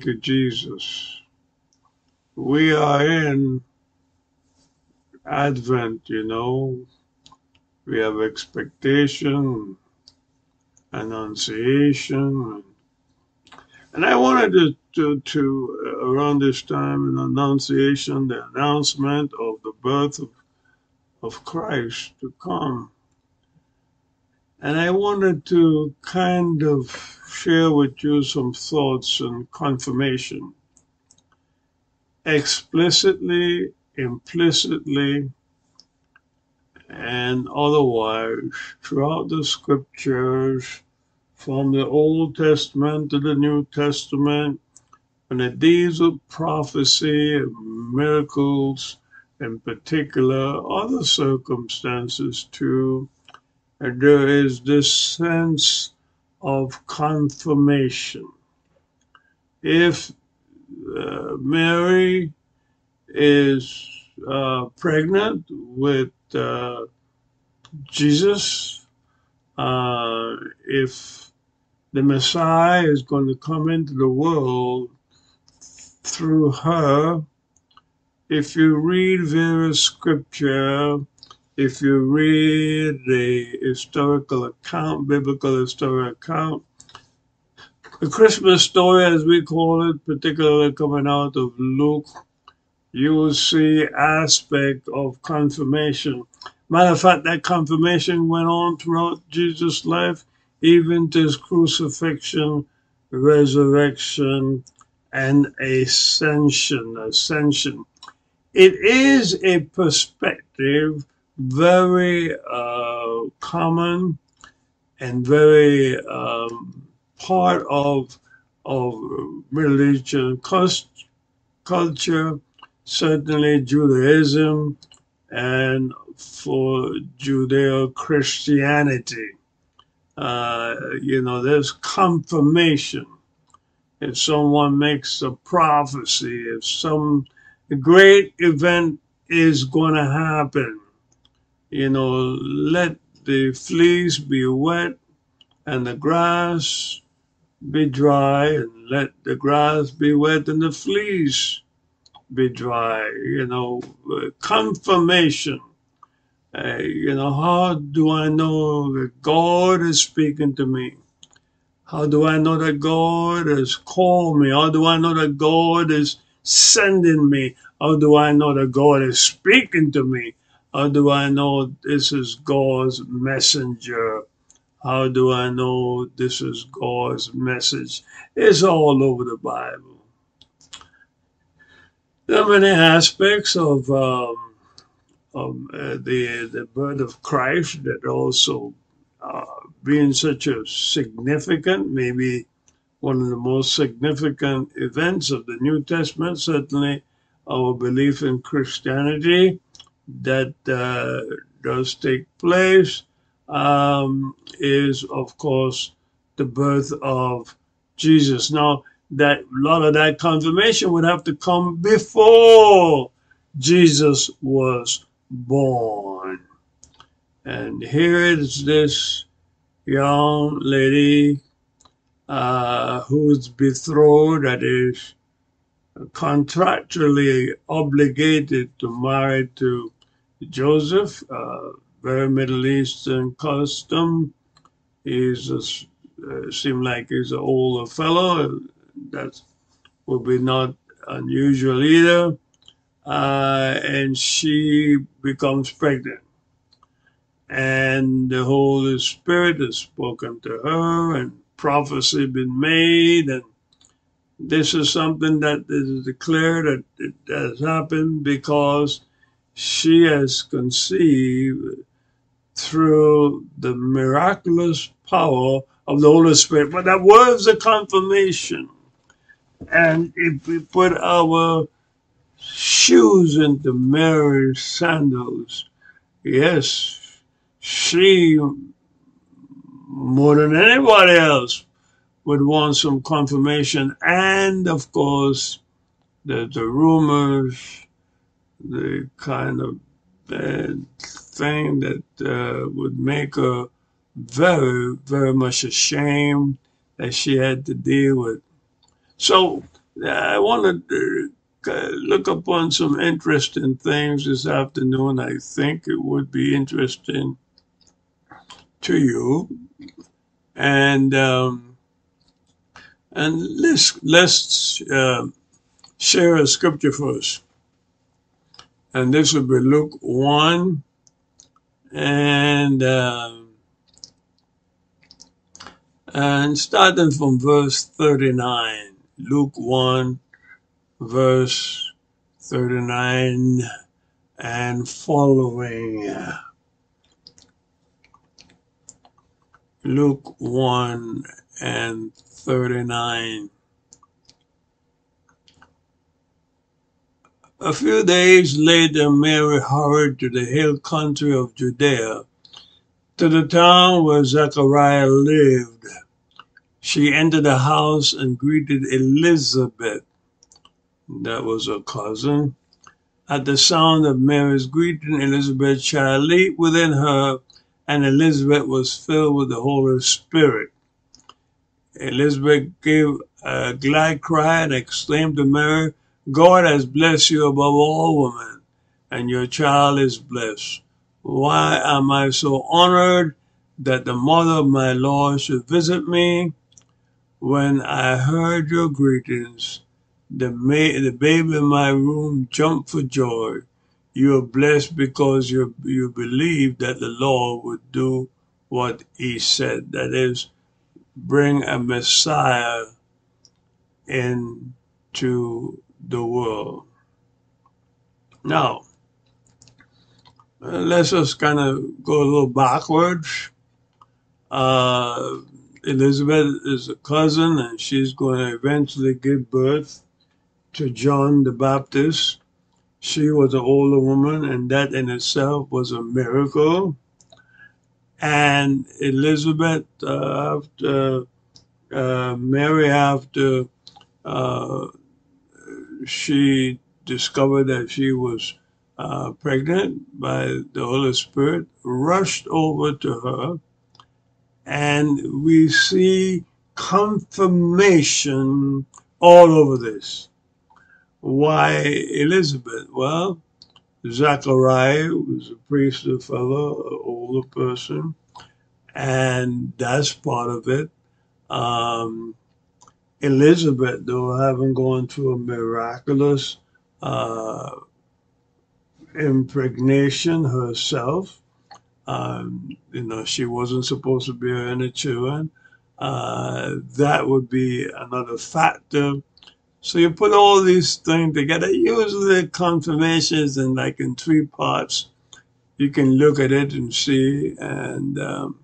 Thank you, Jesus. We are in Advent, you know. We have expectation, annunciation. And I wanted to, to, to uh, around this time, an annunciation, the announcement of the birth of, of Christ to come. And I wanted to kind of share with you some thoughts and confirmation. Explicitly, implicitly, and otherwise throughout the scriptures, from the Old Testament to the New Testament, and the deeds of prophecy, and miracles, in particular, other circumstances too, there is this sense of confirmation. If uh, Mary is uh, pregnant with uh, Jesus, uh, if the Messiah is going to come into the world through her, if you read various scripture, if you read the historical account, biblical historical account, the Christmas story, as we call it, particularly coming out of Luke, you will see aspect of confirmation. Matter of fact, that confirmation went on throughout Jesus' life, even to his crucifixion, resurrection, and ascension. Ascension. It is a perspective very uh, common and very um, part of of religion, cost, culture, certainly Judaism, and for Judeo Christianity. Uh, you know, there's confirmation. If someone makes a prophecy, if some great event is going to happen, you know, let the fleece be wet and the grass be dry, and let the grass be wet and the fleece be dry. You know, confirmation. Uh, you know, how do I know that God is speaking to me? How do I know that God has called me? How do I know that God is sending me? How do I know that God is speaking to me? How do I know this is God's messenger? How do I know this is God's message? It's all over the Bible. There are many aspects of, um, of uh, the, the birth of Christ that also uh, being such a significant, maybe one of the most significant events of the New Testament, certainly our belief in Christianity that uh, does take place um, is, of course, the birth of Jesus. Now, that a lot of that confirmation would have to come before Jesus was born. And here is this young lady uh, who's betrothed, that is contractually obligated to marry to Joseph, uh, very Middle Eastern custom. He's a, uh, seemed like he's an older fellow. That would be not unusual either. Uh, and she becomes pregnant. And the Holy Spirit has spoken to her, and prophecy been made, and this is something that is declared that it has happened because she has conceived through the miraculous power of the Holy Spirit. But that was a confirmation. And if we put our shoes into Mary's sandals, yes, she, more than anybody else, would want some confirmation. And of course, the, the rumors, the kind of bad thing that uh, would make her very, very much ashamed that she had to deal with. So I wanted to uh, look upon some interesting things this afternoon. I think it would be interesting to you. And um, and let's let's uh, share a scripture first. And this will be Luke one and um, and starting from verse thirty nine. Luke one verse thirty nine and following. Luke 1 and 39. A few days later, Mary hurried to the hill country of Judea, to the town where Zechariah lived. She entered the house and greeted Elizabeth. That was her cousin. At the sound of Mary's greeting, Elizabeth's child leaped within her and Elizabeth was filled with the Holy Spirit. Elizabeth gave a glad cry and exclaimed to Mary, God has blessed you above all women, and your child is blessed. Why am I so honored that the mother of my Lord should visit me? When I heard your greetings, the, ma- the baby in my room jumped for joy. You are blessed because you you believe that the Lord would do what He said. That is, bring a Messiah into the world. Now, let's just kind of go a little backwards. Uh, Elizabeth is a cousin, and she's going to eventually give birth to John the Baptist. She was an older woman, and that in itself was a miracle. And Elizabeth, uh, after uh, Mary, after uh, she discovered that she was uh, pregnant by the Holy Spirit, rushed over to her, and we see confirmation all over this. Why Elizabeth? Well, Zachariah was a priestly fellow, an older person, and that's part of it. Um, Elizabeth, though, having gone through a miraculous uh, impregnation herself, um, you know, she wasn't supposed to bear any children. Uh, that would be another factor so you put all these things together. Usually confirmations in like in three parts. You can look at it and see, and um,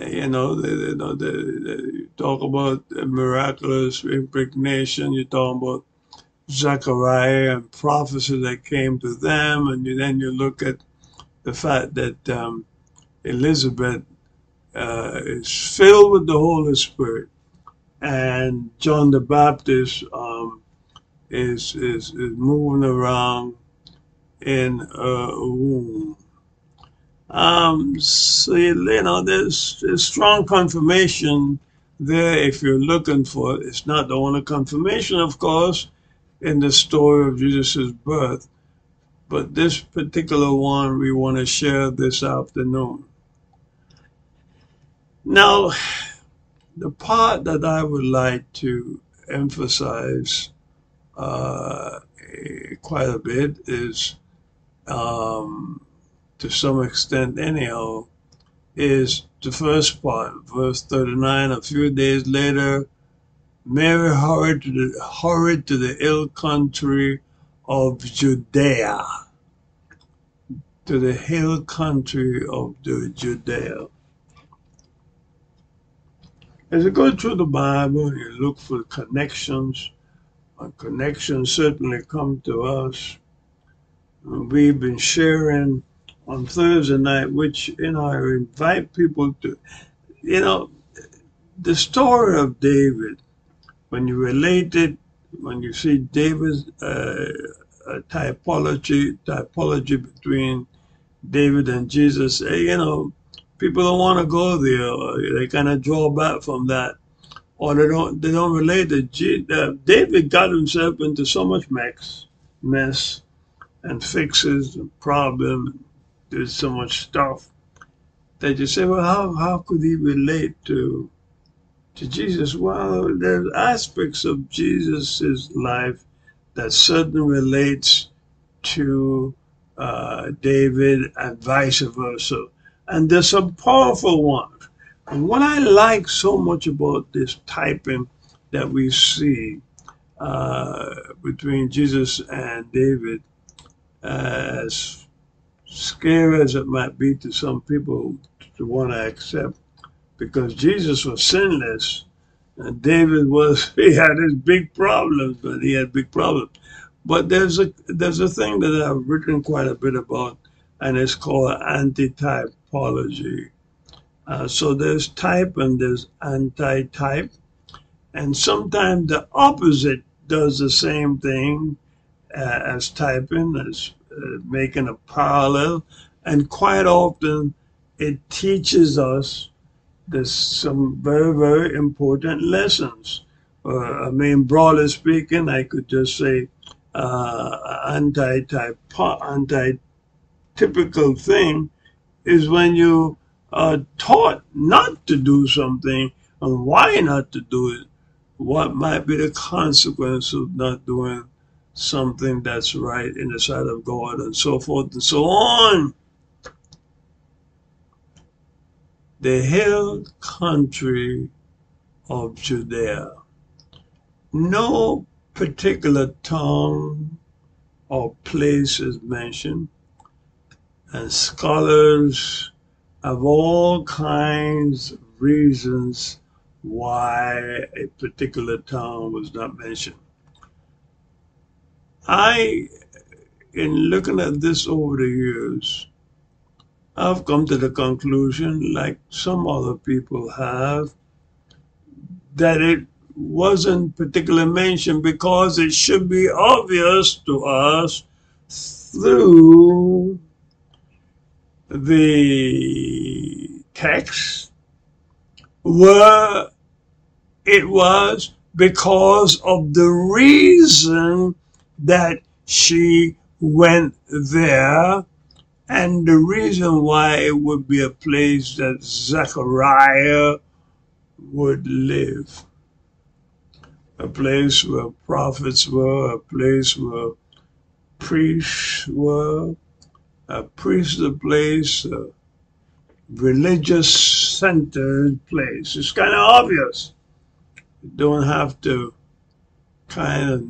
you know, they, you know, they, they talk about miraculous impregnation. You talk about Zechariah and prophecy that came to them, and you, then you look at the fact that um, Elizabeth uh, is filled with the Holy Spirit and John the Baptist um, is, is is moving around in a womb. Um, so you know, there's, there's strong confirmation there if you're looking for it. It's not the only confirmation, of course, in the story of Jesus' birth, but this particular one we want to share this afternoon. Now, the part that I would like to emphasize uh, quite a bit is, um, to some extent anyhow, is the first part, verse 39. A few days later, Mary hurried to the, hurried to the hill country of Judea, to the hill country of the Judea. As you go through the Bible, you look for connections. And connections certainly come to us. We've been sharing on Thursday night, which, you know, I invite people to, you know, the story of David, when you relate it, when you see David's uh, typology, typology between David and Jesus, eh, you know, people don't want to go there. They kind of draw back from that. or they don't they don't relate to G, uh, David got himself into so much mess, mess, and fixes and problem, did so much stuff that you say, well, how how could he relate to to Jesus? Well, there's aspects of Jesus's life that certainly relates to uh, David and vice versa. And there's some powerful ones. And what I like so much about this typing that we see uh, between Jesus and David, as scary as it might be to some people to want to accept, because Jesus was sinless, and David was he had his big problems, but he had big problems. But there's a there's a thing that I've written quite a bit about, and it's called anti-typology. Uh, so there's type and there's anti-type, and sometimes the opposite does the same thing uh, as typing, as making a parallel, and quite often it teaches us there's some very very important lessons. Uh, I mean, broadly speaking, I could just say uh, anti-type, anti-typical thing is when you are taught not to do something and why not to do it. What might be the consequence of not doing something that's right in the sight of God and so forth and so on. The hill country of Judea. No particular town or place is mentioned, and scholars have all kinds of reasons why a particular town was not mentioned. I, in looking at this over the years, I've come to the conclusion, like some other people have, that it wasn't particularly mentioned because it should be obvious to us through the text where it was because of the reason that she went there and the reason why it would be a place that Zechariah would live a place where prophets were, a place where priests were, a priestly place, a religious centered place. It's kind of obvious. You don't have to kind of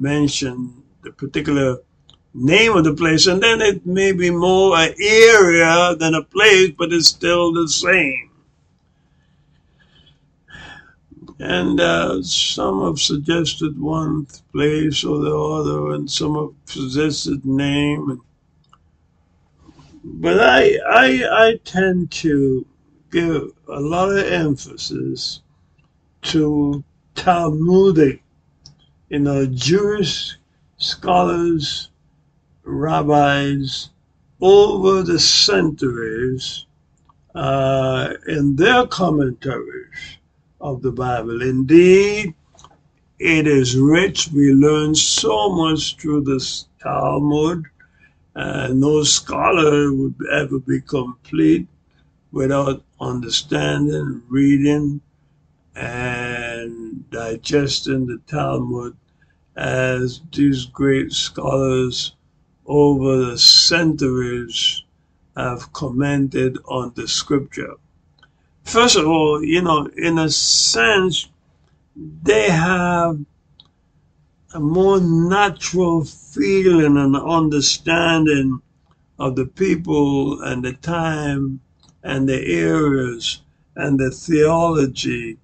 mention the particular name of the place, and then it may be more an area than a place, but it's still the same. And uh, some have suggested one place or the other, and some have suggested name. But I, I, I tend to give a lot of emphasis to Talmudic, you the Jewish scholars, rabbis over the centuries uh, in their commentaries of the Bible. Indeed, it is rich. We learn so much through this Talmud. Uh, no scholar would ever be complete without understanding, reading, and digesting the Talmud as these great scholars over the centuries have commented on the scripture. First of all, you know, in a sense, they have a more natural feeling and understanding of the people and the time and the eras and the theology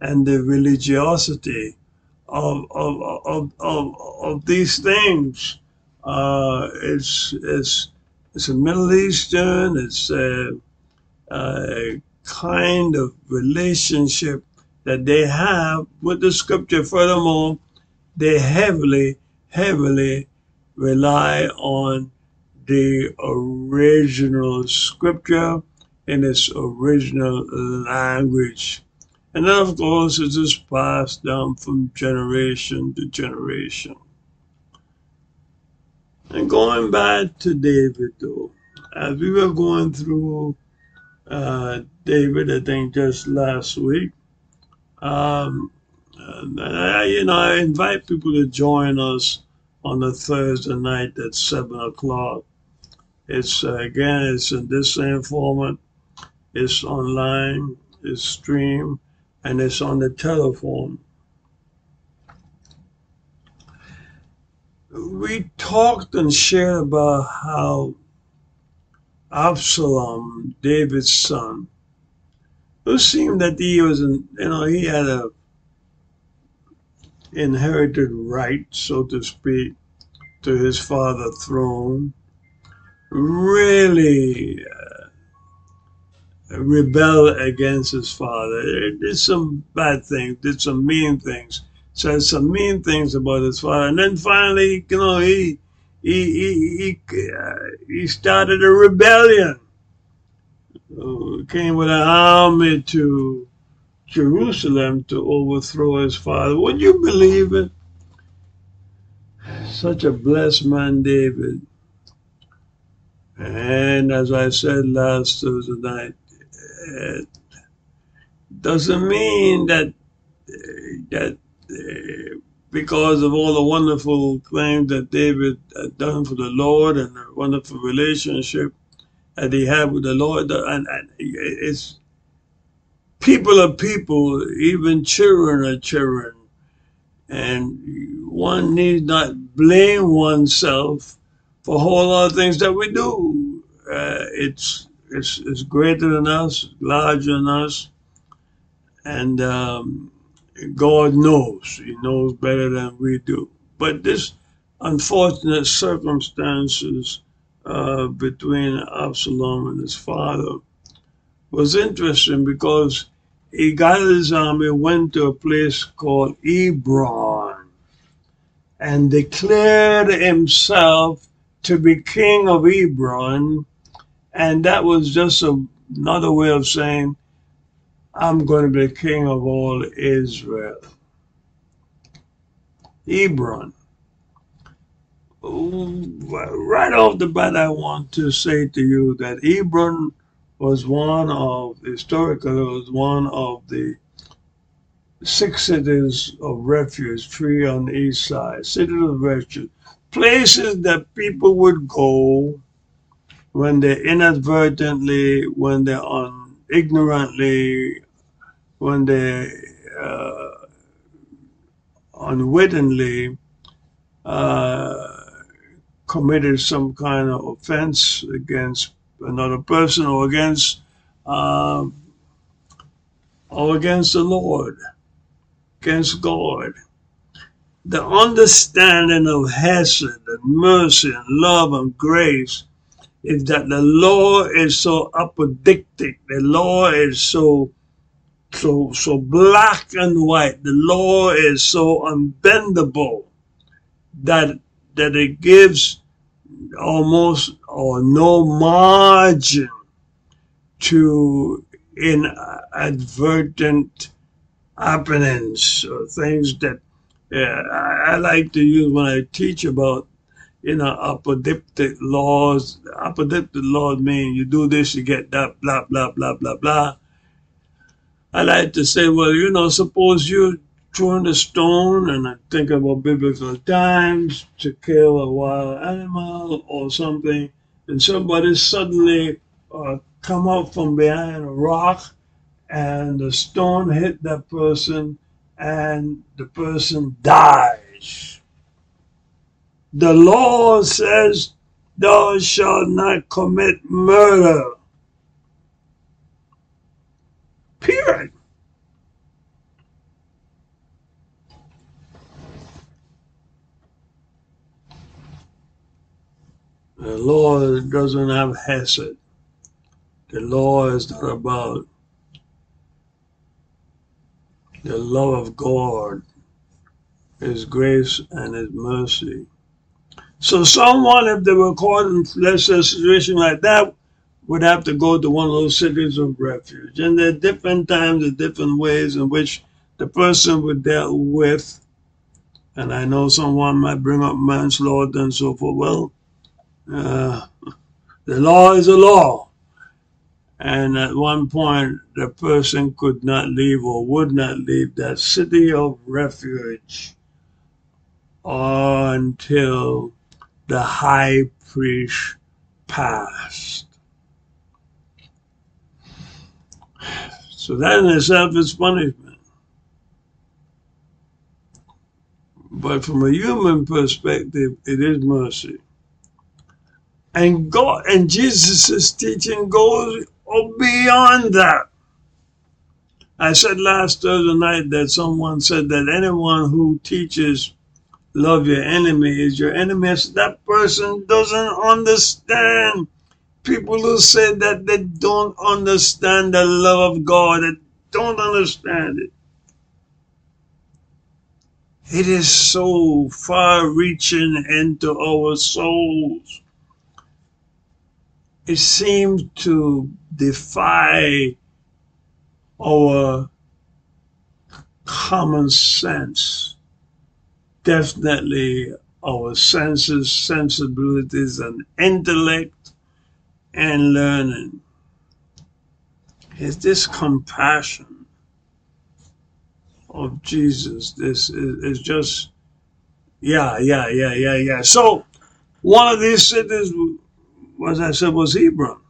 and the religiosity of of of of, of these things. Uh, it's it's it's a Middle Eastern. It's a, a kind of relationship that they have with the scripture. Furthermore, they heavily, heavily rely on the original scripture in its original language. And of course, it is just passed down from generation to generation. And going back to David, though, as we were going through uh, David, I think just last week, um, I, you know, I invite people to join us on a Thursday night at 7 o'clock. It's, uh, again, it's in this same format. It's online, it's streamed, and it's on the telephone. We talked and shared about how Absalom, David's son, it seemed that he was, in, you know, he had a inherited right, so to speak, to his father's throne. Really rebelled against his father. Did some bad things, did some mean things, said some mean things about his father, and then finally, you know, he he he he, uh, he started a rebellion. Uh, came with an army to Jerusalem to overthrow his father. Would you believe it? Such a blessed man, David. And as I said last Thursday night, it doesn't mean that uh, that uh, because of all the wonderful things that David had done for the Lord and the wonderful relationship that he had with the Lord, and, and it's people are people, even children are children. And one need not blame oneself for whole lot of things that we do. Uh, it's, it's, it's greater than us, larger than us. And um, God knows. He knows better than we do. But this unfortunate circumstances uh, between Absalom and his father was interesting because he got his army, went to a place called Hebron, and declared himself to be king of Hebron. And that was just a, another way of saying, I'm going to be king of all Israel. Hebron. Right off the bat, I want to say to you that Hebron was one of, historically, was one of the six cities of refuge, three on the east side, cities of refuge, places that people would go when they inadvertently, when they're on ignorantly, when they uh, unwittingly uh, committed some kind of offense against another person or against um, or against the Lord, against God. The understanding of Hesed and mercy and love and grace is that the law is so apodictic, the law is so so so black and white, the law is so unbendable that that it gives almost or no margin to inadvertent happenings or things that uh, I, I like to use when I teach about you know, apodictic laws. Apodictic laws mean you do this, you get that, blah, blah, blah, blah, blah. I like to say, well, you know, suppose you're throwing a stone, and I think about biblical times to kill a wild animal or something, and somebody suddenly uh, come up from behind a rock and the stone hit that person and the person dies. The law says thou shalt not commit murder. Period. The law doesn't have hesed. The law is not about the love of God, His grace and His mercy. So someone, if they were caught in let's say a situation like that, would have to go to one of those cities of refuge. And there are different times and different ways in which the person would deal with. And I know someone might bring up manslaughter and so forth. Well, uh, the law is a law. And at one point, the person could not leave or would not leave that city of refuge until the high priest passed. So that in itself is punishment. But from a human perspective, it is mercy. And God and Jesus' teaching goes beyond that. I said last Thursday night that someone said that anyone who teaches love your enemy is your enemy. That person doesn't understand people who say that they don't understand the love of God, they don't understand it. It is so far reaching into our souls. It seems to defy our common sense. Definitely our senses, sensibilities, and intellect and learning is this compassion of Jesus. This is, is just, yeah, yeah, yeah, yeah, yeah. So one of these cities, as I said, was Hebron.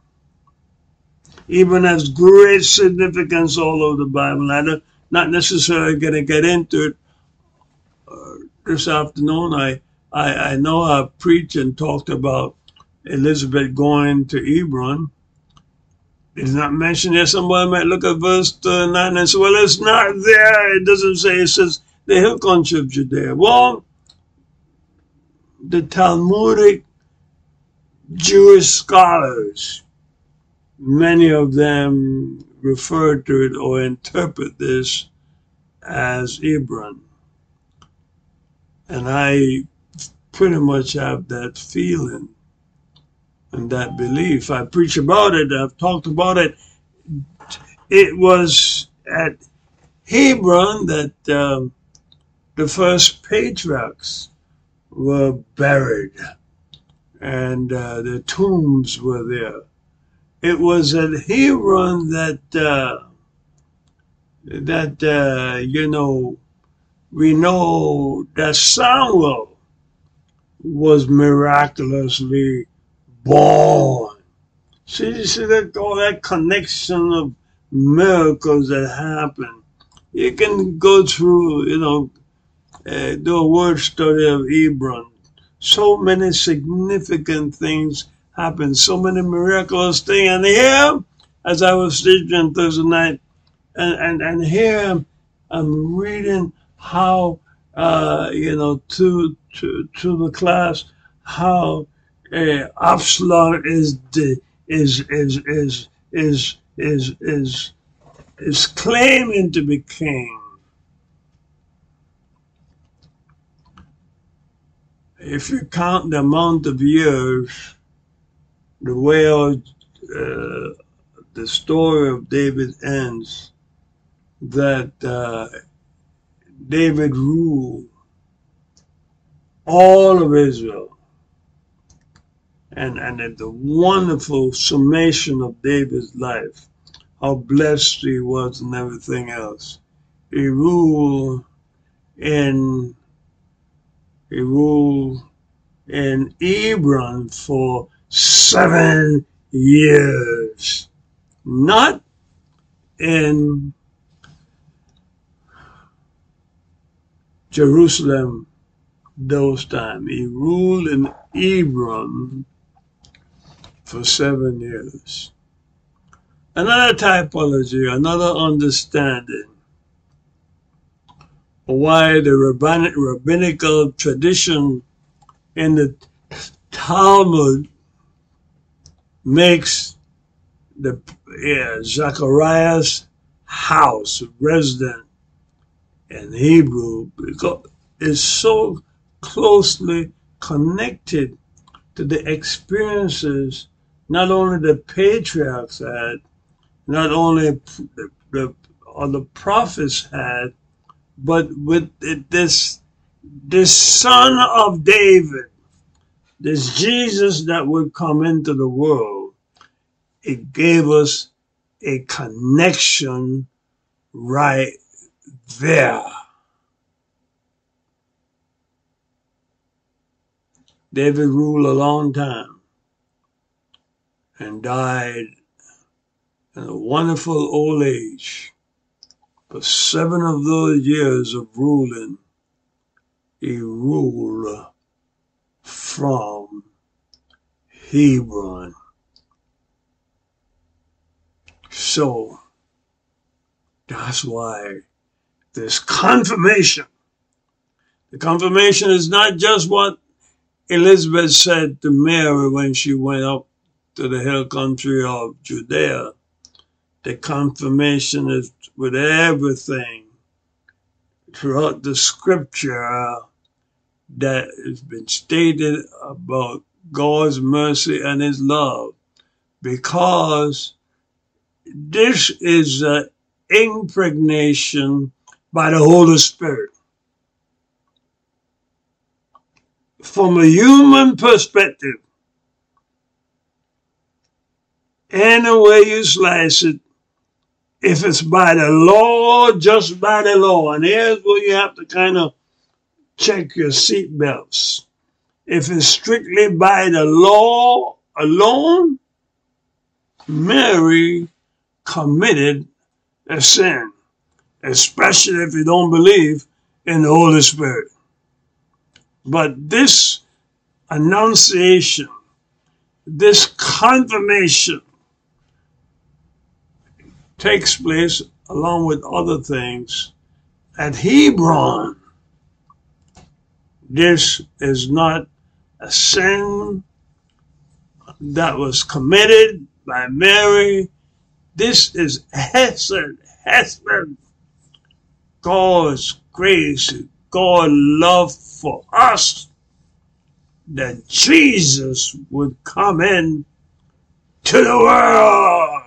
Hebron has great significance all over the Bible. I don't, not necessarily going to get into it this afternoon. I, I, I know I've preached and talked about Elizabeth going to Hebron. It's not mentioned there. Somebody might look at verse uh, 9 and say, well, it's not there. It doesn't say, it says the hill country of Judea. Well, the Talmudic Jewish scholars, many of them refer to it or interpret this as Hebron. And I pretty much have that feeling and that belief. I preach about it. I've talked about it. It was at Hebron that um, the first patriarchs were buried, and uh, the tombs were there. It was at Hebron that uh, that uh, you know we know that Samuel was miraculously born. See, see that all that connection of miracles that happen. You can go through, you know, uh, do a word study of Hebron. So many significant things happen, so many miraculous things. And here, as I was teaching Thursday night, and, and, and here I'm reading how, uh, you know, to, to, to the class, how uh, Absalom is the is is is is is is is claiming to be king. If you count the amount of years, the way uh, the story of David ends, that uh, David ruled all of Israel and, and the wonderful summation of David's life, how blessed he was and everything else. He ruled in he ruled in Hebron for seven years, not in Jerusalem those times. He ruled in Hebron for seven years. Another typology, another understanding why the rabbinic, rabbinical tradition in the Talmud makes the yeah, Zachariah's house resident in Hebron because it's so closely connected to the experiences not only the patriarchs had, not only the, the, or the prophets had, but with this, this son of David, this Jesus that would come into the world, it gave us a connection right there. David ruled a long time and died in a wonderful old age. For seven of those years of ruling, he ruled from Hebron. So that's why this confirmation. The confirmation is not just what Elizabeth said to Mary when she went up to the hill country of Judea. The confirmation is with everything throughout the scripture uh, that has been stated about God's mercy and his love because this is an impregnation by the Holy Spirit. From a human perspective, any way you slice it, if it's by the law, just by the law. And here's where you have to kind of check your seatbelts. If it's strictly by the law alone, Mary committed a sin, especially if you don't believe in the Holy Spirit. But this annunciation, this confirmation takes place along with other things at Hebron. This is not a sin that was committed by Mary. This is Hesed, Hesed, God's grace, God's love for us that Jesus would come in to the world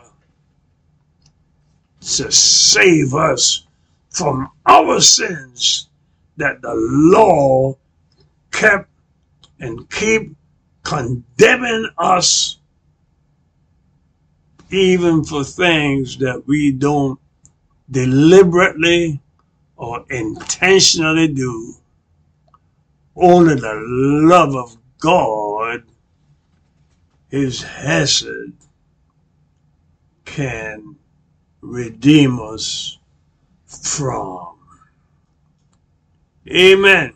to save us from our sins that the law kept and keep condemning us even for things that we don't deliberately or intentionally do. Only the love of God, His Hesed, can redeem us from. Amen.